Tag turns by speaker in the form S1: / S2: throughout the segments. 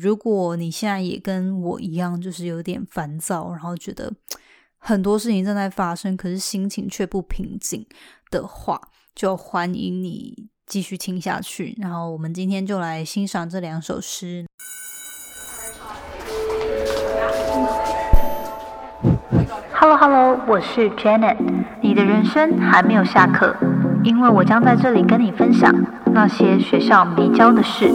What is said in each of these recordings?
S1: 如果你现在也跟我一样，就是有点烦躁，然后觉得很多事情正在发生，可是心情却不平静的话，就欢迎你继续听下去。然后我们今天就来欣赏这两首诗。Hello Hello，我是 Janet。你的人生还没有下课，因为我将在这里跟你分享那些学校没教的事。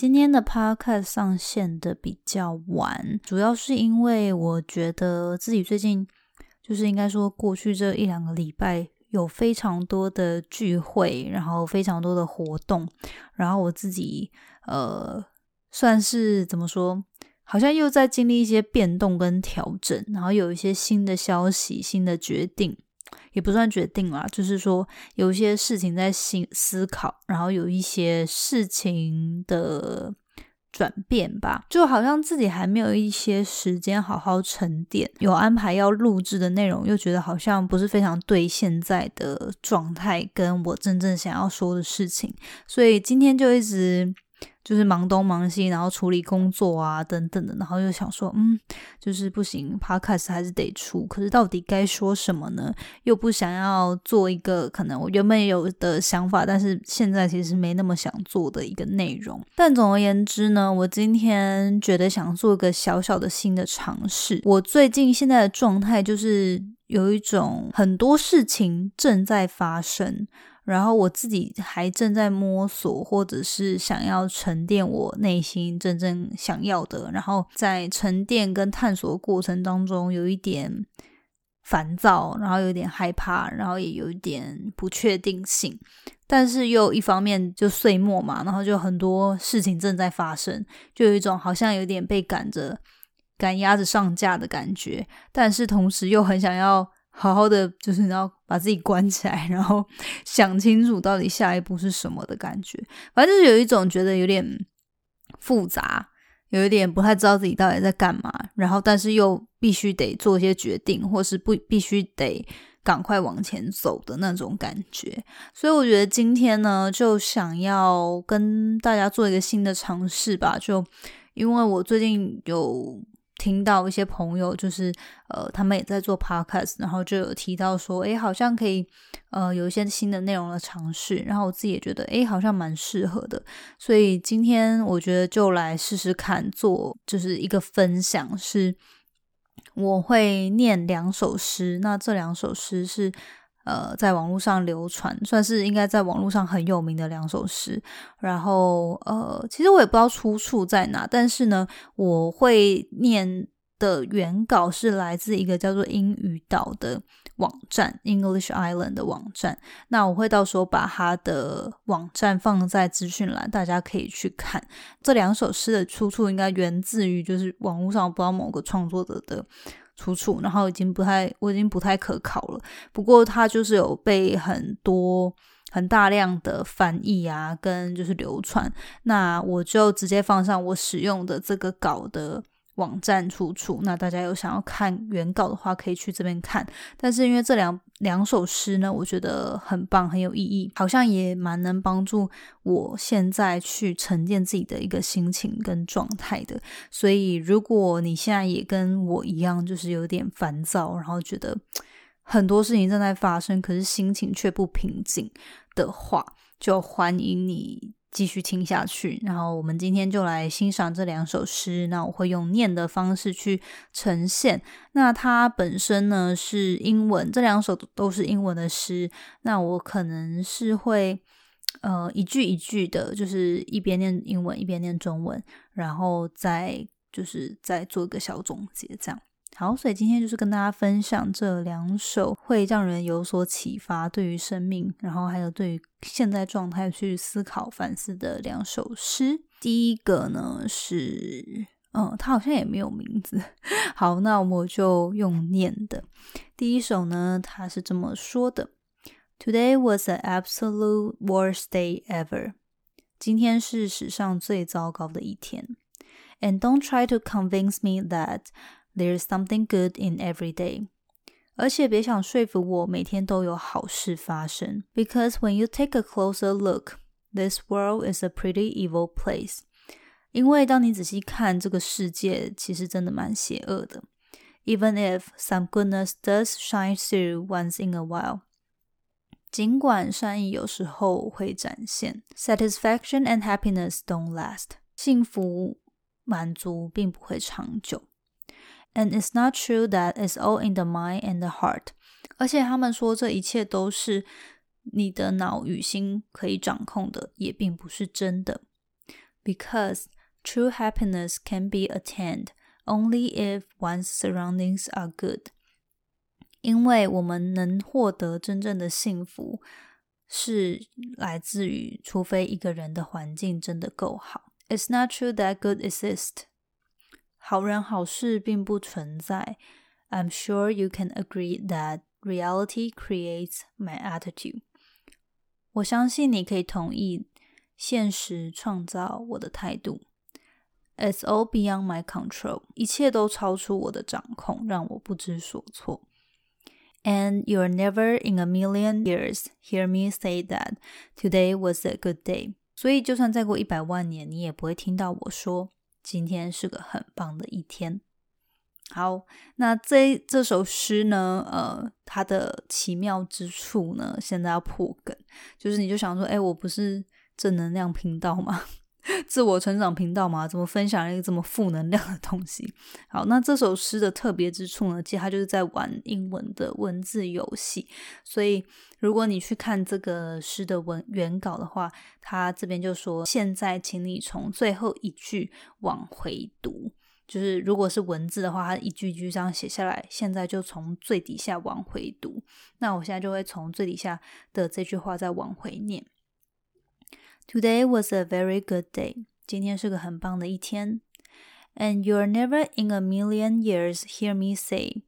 S1: 今天的 podcast 上线的比较晚，主要是因为我觉得自己最近就是应该说过去这一两个礼拜有非常多的聚会，然后非常多的活动，然后我自己呃算是怎么说，好像又在经历一些变动跟调整，然后有一些新的消息、新的决定。也不算决定啦，就是说有一些事情在思思考，然后有一些事情的转变吧，就好像自己还没有一些时间好好沉淀，有安排要录制的内容，又觉得好像不是非常对现在的状态，跟我真正想要说的事情，所以今天就一直。就是忙东忙西，然后处理工作啊等等的，然后又想说，嗯，就是不行，podcast 还是得出。可是到底该说什么呢？又不想要做一个可能我原本有的想法，但是现在其实没那么想做的一个内容。但总而言之呢，我今天觉得想做一个小小的新的尝试。我最近现在的状态就是有一种很多事情正在发生。然后我自己还正在摸索，或者是想要沉淀我内心真正想要的。然后在沉淀跟探索过程当中，有一点烦躁，然后有点害怕，然后也有一点不确定性。但是又一方面就岁末嘛，然后就很多事情正在发生，就有一种好像有点被赶着赶鸭子上架的感觉。但是同时又很想要。好好的，就是你要把自己关起来，然后想清楚到底下一步是什么的感觉。反正就是有一种觉得有点复杂，有一点不太知道自己到底在干嘛，然后但是又必须得做一些决定，或是不必须得赶快往前走的那种感觉。所以我觉得今天呢，就想要跟大家做一个新的尝试吧。就因为我最近有。听到一些朋友，就是呃，他们也在做 podcast，然后就有提到说，哎，好像可以呃有一些新的内容的尝试，然后我自己也觉得，哎，好像蛮适合的，所以今天我觉得就来试试看做，就是一个分享，是我会念两首诗，那这两首诗是。呃，在网络上流传，算是应该在网络上很有名的两首诗。然后，呃，其实我也不知道出处在哪，但是呢，我会念的原稿是来自一个叫做英语岛的网站 （English Island） 的网站。那我会到时候把它的网站放在资讯栏，大家可以去看。这两首诗的出处应该源自于就是网络上不知道某个创作者的。出处，然后已经不太，我已经不太可考了。不过它就是有被很多很大量的翻译啊，跟就是流传。那我就直接放上我使用的这个稿的。网站出处，那大家有想要看原稿的话，可以去这边看。但是因为这两两首诗呢，我觉得很棒，很有意义，好像也蛮能帮助我现在去沉淀自己的一个心情跟状态的。所以如果你现在也跟我一样，就是有点烦躁，然后觉得很多事情正在发生，可是心情却不平静的话，就欢迎你。继续听下去，然后我们今天就来欣赏这两首诗。那我会用念的方式去呈现。那它本身呢是英文，这两首都是英文的诗。那我可能是会呃一句一句的，就是一边念英文一边念中文，然后再就是再做一个小总结，这样。好，所以今天就是跟大家分享这两首会让人有所启发，对于生命，然后还有对于现在状态去思考反思的两首诗。第一个呢是，嗯，它好像也没有名字。好，那我就用念的。第一首呢，它是这么说的：Today was the absolute worst day ever。今天是史上最糟糕的一天。And don't try to convince me that. There's something good in every day. 而且别想说服我每天都有好事发生。Because when you take a closer look, this world is a pretty evil place. 因为当你仔细看这个世界，其实真的蛮邪恶的。Even if some goodness does shine through once in a while，尽管善意有时候会展现，satisfaction and happiness don't last，幸福满足并不会长久。 And it's not true that it's all in the mind and the heart，而且他们说这一切都是你的脑与心可以掌控的，也并不是真的。Because True happiness can be attained only if one's surroundings are good。因为我们能获得真正的幸福，是来自于除非一个人的环境真的够好。It's not true that good exists。 好人好事并不存在。I'm sure you can agree that reality creates my attitude。我相信你可以同意，现实创造我的态度。It's all beyond my control，一切都超出我的掌控，让我不知所措。And you'll never in a million years hear me say that today was a good day。所以，就算再过一百万年，你也不会听到我说 今天是个很棒的一天。好，那这这首诗呢？呃，它的奇妙之处呢，现在要破梗，就是你就想说，哎，我不是正能量频道吗？自我成长频道嘛，怎么分享一个这么负能量的东西？好，那这首诗的特别之处呢，其实它就是在玩英文的文字游戏。所以，如果你去看这个诗的文原稿的话，它这边就说：现在，请你从最后一句往回读。就是如果是文字的话，它一句一句这样写下来。现在就从最底下往回读。那我现在就会从最底下的这句话再往回念。Today was a very good day. 今天是个很棒的一天。And you'll never in a million years hear me say,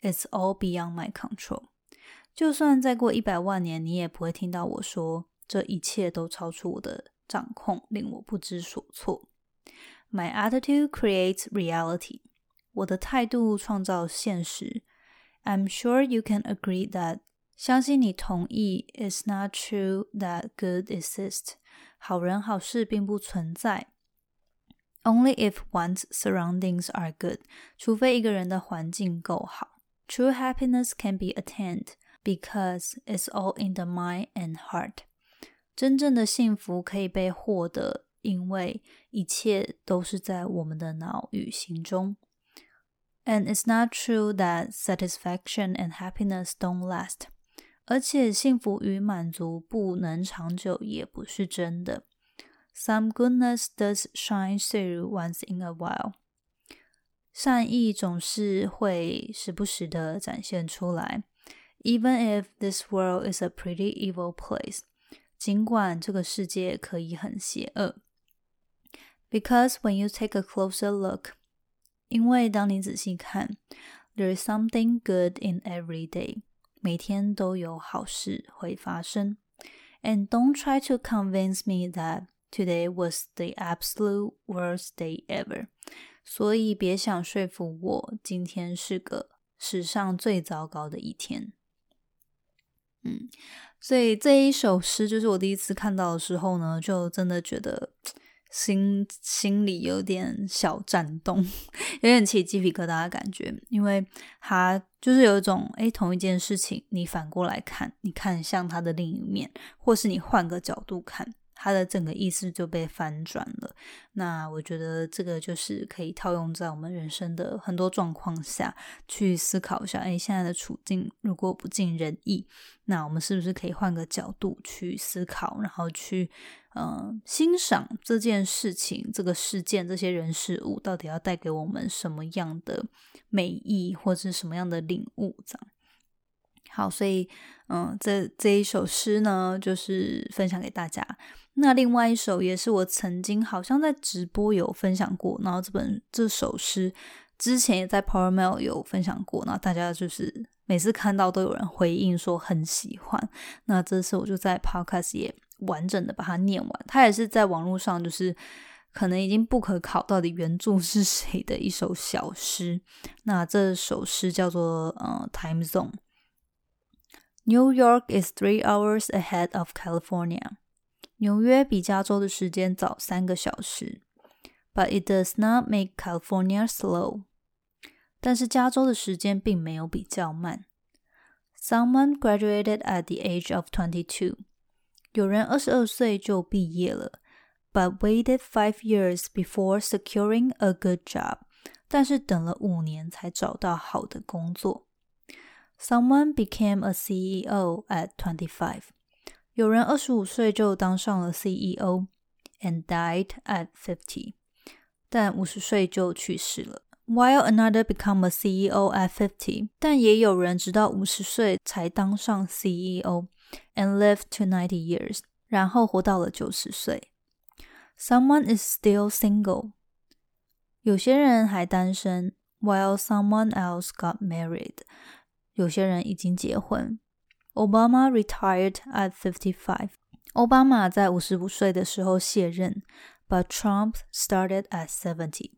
S1: "It's all beyond my control." 就算再过一百万年，你也不会听到我说这一切都超出我的掌控，令我不知所措。My attitude creates reality. 我的态度创造现实。I'm sure you can agree that 相信你同意，It's not true that good exists。好人好事并不存在。Only if one's surroundings are good，除非一个人的环境够好。True happiness can be attained because it's all in the mind and heart。真正的幸福可以被获得，因为一切都是在我们的脑与心中。And it's not true that satisfaction and happiness don't last。 而且幸福与满足不能长久，也不是真的。Some goodness does shine through once in a while。善意总是会时不时的展现出来。Even if this world is a pretty evil place，尽管这个世界可以很邪恶。Because when you take a closer look，因为当你仔细看，there is something good in every day。每天都有好事会发生。And don't try to convince me that today was the absolute worst day ever。所以别想说服我，今天是个史上最糟糕的一天。嗯，所以这一首诗就是我第一次看到的时候呢，就真的觉得。心心里有点小颤动，有点起鸡皮疙瘩的感觉，因为他就是有一种，哎，同一件事情，你反过来看，你看向他的另一面，或是你换个角度看。它的整个意思就被翻转了。那我觉得这个就是可以套用在我们人生的很多状况下去思考一下。哎，现在的处境如果不尽人意，那我们是不是可以换个角度去思考，然后去嗯欣赏这件事情、这个事件、这些人事物到底要带给我们什么样的美意，或者是什么样的领悟？这样。好，所以嗯，这这一首诗呢，就是分享给大家。那另外一首也是我曾经好像在直播有分享过，然后这本这首诗之前也在 Power Mail 有分享过，然后大家就是每次看到都有人回应说很喜欢。那这次我就在 Podcast 也完整的把它念完，它也是在网络上就是可能已经不可考到底原著是谁的一首小诗。那这首诗叫做呃 Time Zone。New York is three hours ahead of California。纽约比加州的时间早三个小时。But it does not make California slow。但是加州的时间并没有比较慢。Someone graduated at the age of twenty-two。有人二十二岁就毕业了，but waited five years before securing a good job。但是等了五年才找到好的工作。Someone became a CEO at twenty-five。有人二十五岁就当上了 CEO，and died at fifty。但五十岁就去世了。While another become a CEO at fifty，但也有人直到五十岁才当上 CEO and lived to ninety years，然后活到了九十岁。Someone is still single，有些人还单身，while someone else got married，有些人已经结婚。Obama retired at fifty-five，奥巴马在五十五岁的时候卸任，but Trump started at seventy。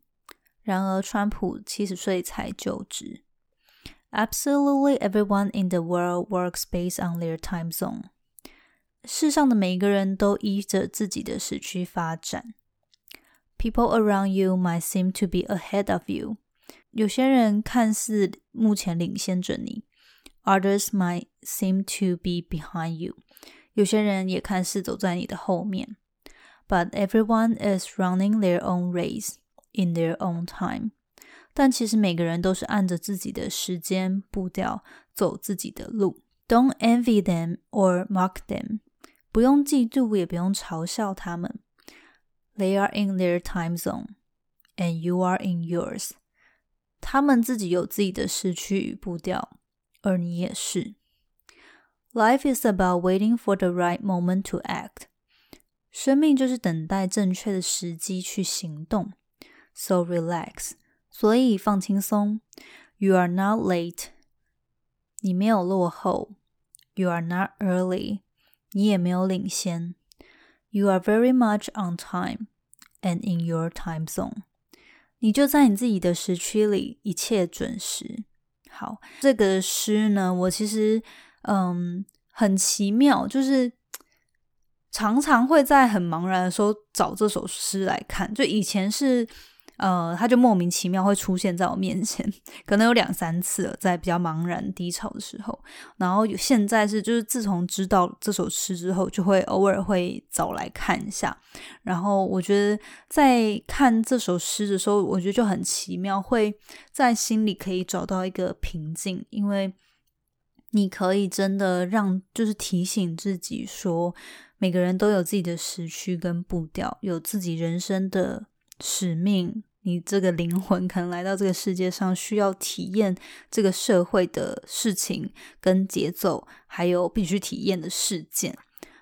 S1: 然而，川普七十岁才就职。 Absolutely everyone in the world works based on their time zone。世上的每一个人都依着自己的时区发展。People around you might seem to be ahead of you。有些人看似目前领先着你，Others might seem to be behind you。有些人也看似走在你的后面。But everyone is running their own race。in their own time， 但其实每个人都是按着自己的时间步调走自己的路。Don't envy them or mock them，不用嫉妒，也不用嘲笑他们。They are in their time zone, and you are in yours。他们自己有自己的时区与步调，而你也是。Life is about waiting for the right moment to act。生命就是等待正确的时机去行动。So relax，所以放轻松。You are not late，你没有落后。You are not early，你也没有领先。You are very much on time and in your time zone，你就在你自己的时区里，一切准时。好，这个诗呢，我其实嗯很奇妙，就是常常会在很茫然的时候找这首诗来看。就以前是。呃，他就莫名其妙会出现在我面前，可能有两三次了，在比较茫然低潮的时候。然后现在是，就是自从知道这首诗之后，就会偶尔会找来看一下。然后我觉得在看这首诗的时候，我觉得就很奇妙，会在心里可以找到一个平静，因为你可以真的让，就是提醒自己说，每个人都有自己的时区跟步调，有自己人生的。使命，你这个灵魂可能来到这个世界上，需要体验这个社会的事情跟节奏，还有必须体验的事件。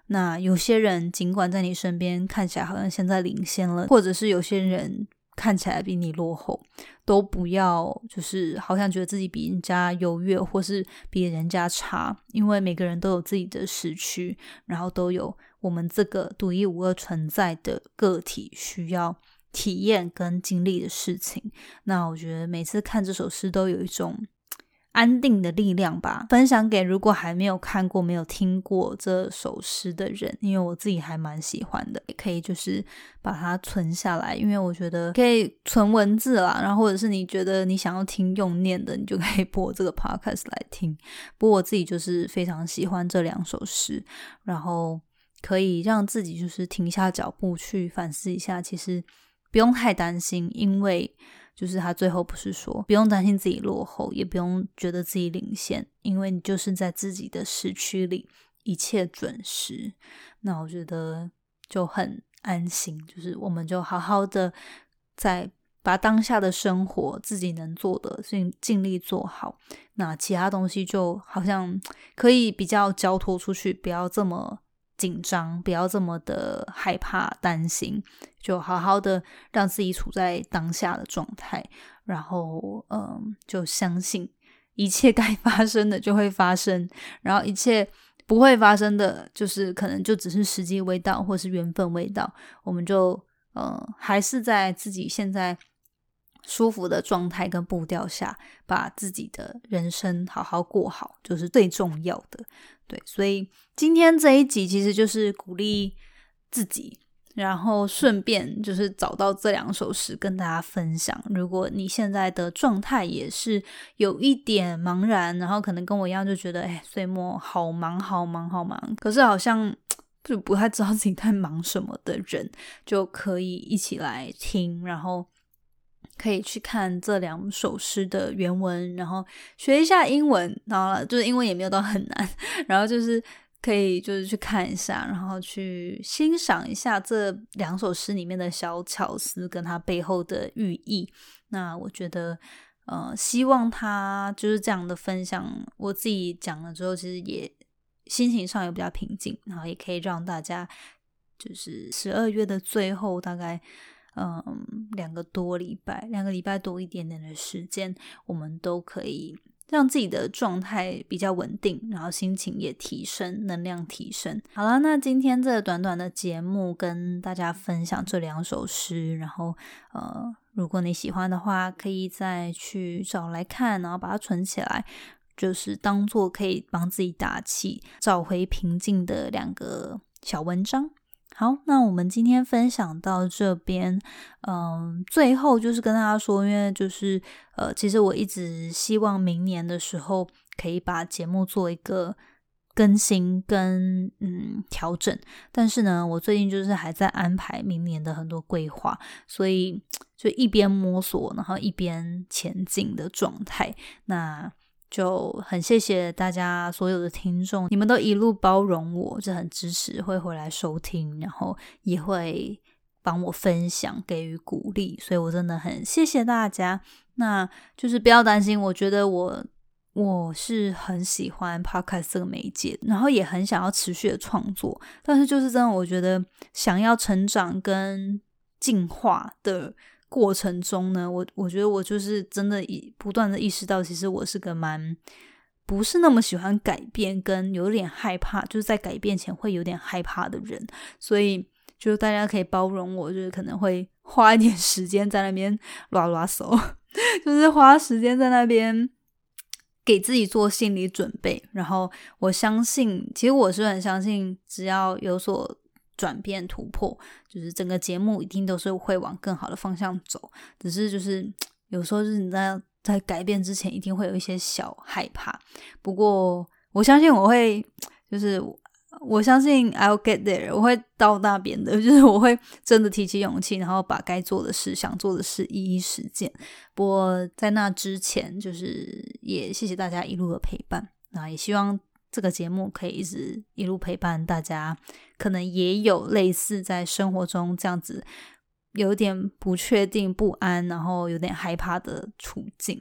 S1: 那有些人尽管在你身边看起来好像现在领先了，或者是有些人看起来比你落后，都不要就是好像觉得自己比人家优越，或是比人家差，因为每个人都有自己的时区，然后都有我们这个独一无二存在的个体需要。体验跟经历的事情，那我觉得每次看这首诗都有一种安定的力量吧。分享给如果还没有看过、没有听过这首诗的人，因为我自己还蛮喜欢的，也可以就是把它存下来，因为我觉得可以存文字啦。然后或者是你觉得你想要听用念的，你就可以播这个 podcast 来听。不过我自己就是非常喜欢这两首诗，然后可以让自己就是停下脚步去反思一下，其实。不用太担心，因为就是他最后不是说不用担心自己落后，也不用觉得自己领先，因为你就是在自己的时区里，一切准时。那我觉得就很安心，就是我们就好好的在把当下的生活自己能做的尽尽力做好，那其他东西就好像可以比较交托出去，不要这么。紧张，不要这么的害怕、担心，就好好的让自己处在当下的状态，然后，嗯，就相信一切该发生的就会发生，然后一切不会发生的，就是可能就只是时机未到，或是缘分未到，我们就呃，还是在自己现在舒服的状态跟步调下，把自己的人生好好过好，就是最重要的。对，所以今天这一集其实就是鼓励自己。然后顺便就是找到这两首诗跟大家分享。如果你现在的状态也是有一点茫然，然后可能跟我一样就觉得，哎，岁末好忙好忙好忙，可是好像就不太知道自己在忙什么的人，就可以一起来听，然后可以去看这两首诗的原文，然后学一下英文。然后就是英文也没有到很难，然后就是。可以就是去看一下，然后去欣赏一下这两首诗里面的小巧思跟它背后的寓意。那我觉得，呃，希望他就是这样的分享，我自己讲了之后，其实也心情上也比较平静，然后也可以让大家就是十二月的最后大概嗯两个多礼拜，两个礼拜多一点点的时间，我们都可以。让自己的状态比较稳定，然后心情也提升，能量提升。好了，那今天这短短的节目跟大家分享这两首诗，然后呃，如果你喜欢的话，可以再去找来看，然后把它存起来，就是当做可以帮自己打气、找回平静的两个小文章。好，那我们今天分享到这边，嗯，最后就是跟大家说，因为就是呃，其实我一直希望明年的时候可以把节目做一个更新跟嗯调整，但是呢，我最近就是还在安排明年的很多规划，所以就一边摸索，然后一边前进的状态，那。就很谢谢大家所有的听众，你们都一路包容我，就很支持，会回来收听，然后也会帮我分享，给予鼓励，所以我真的很谢谢大家。那就是不要担心，我觉得我我是很喜欢 podcast 这个媒介，然后也很想要持续的创作，但是就是真的，我觉得想要成长跟进化的。过程中呢，我我觉得我就是真的以不断的意识到，其实我是个蛮不是那么喜欢改变，跟有点害怕，就是在改变前会有点害怕的人。所以，就大家可以包容我，就是可能会 花一点时间在那边拉拉手，就是花时间在那边给自己做心理准备。然后，我相信，其实我是很相信，只要有所。转变突破，就是整个节目一定都是会往更好的方向走。只是就是有时候就是你在在改变之前，一定会有一些小害怕。不过我相信我会，就是我相信 I'll get there，我会到那边的。就是我会真的提起勇气，然后把该做的事、想做的事一一实践。不过在那之前，就是也谢谢大家一路的陪伴。那也希望。这个节目可以一直一路陪伴大家，可能也有类似在生活中这样子有点不确定、不安，然后有点害怕的处境。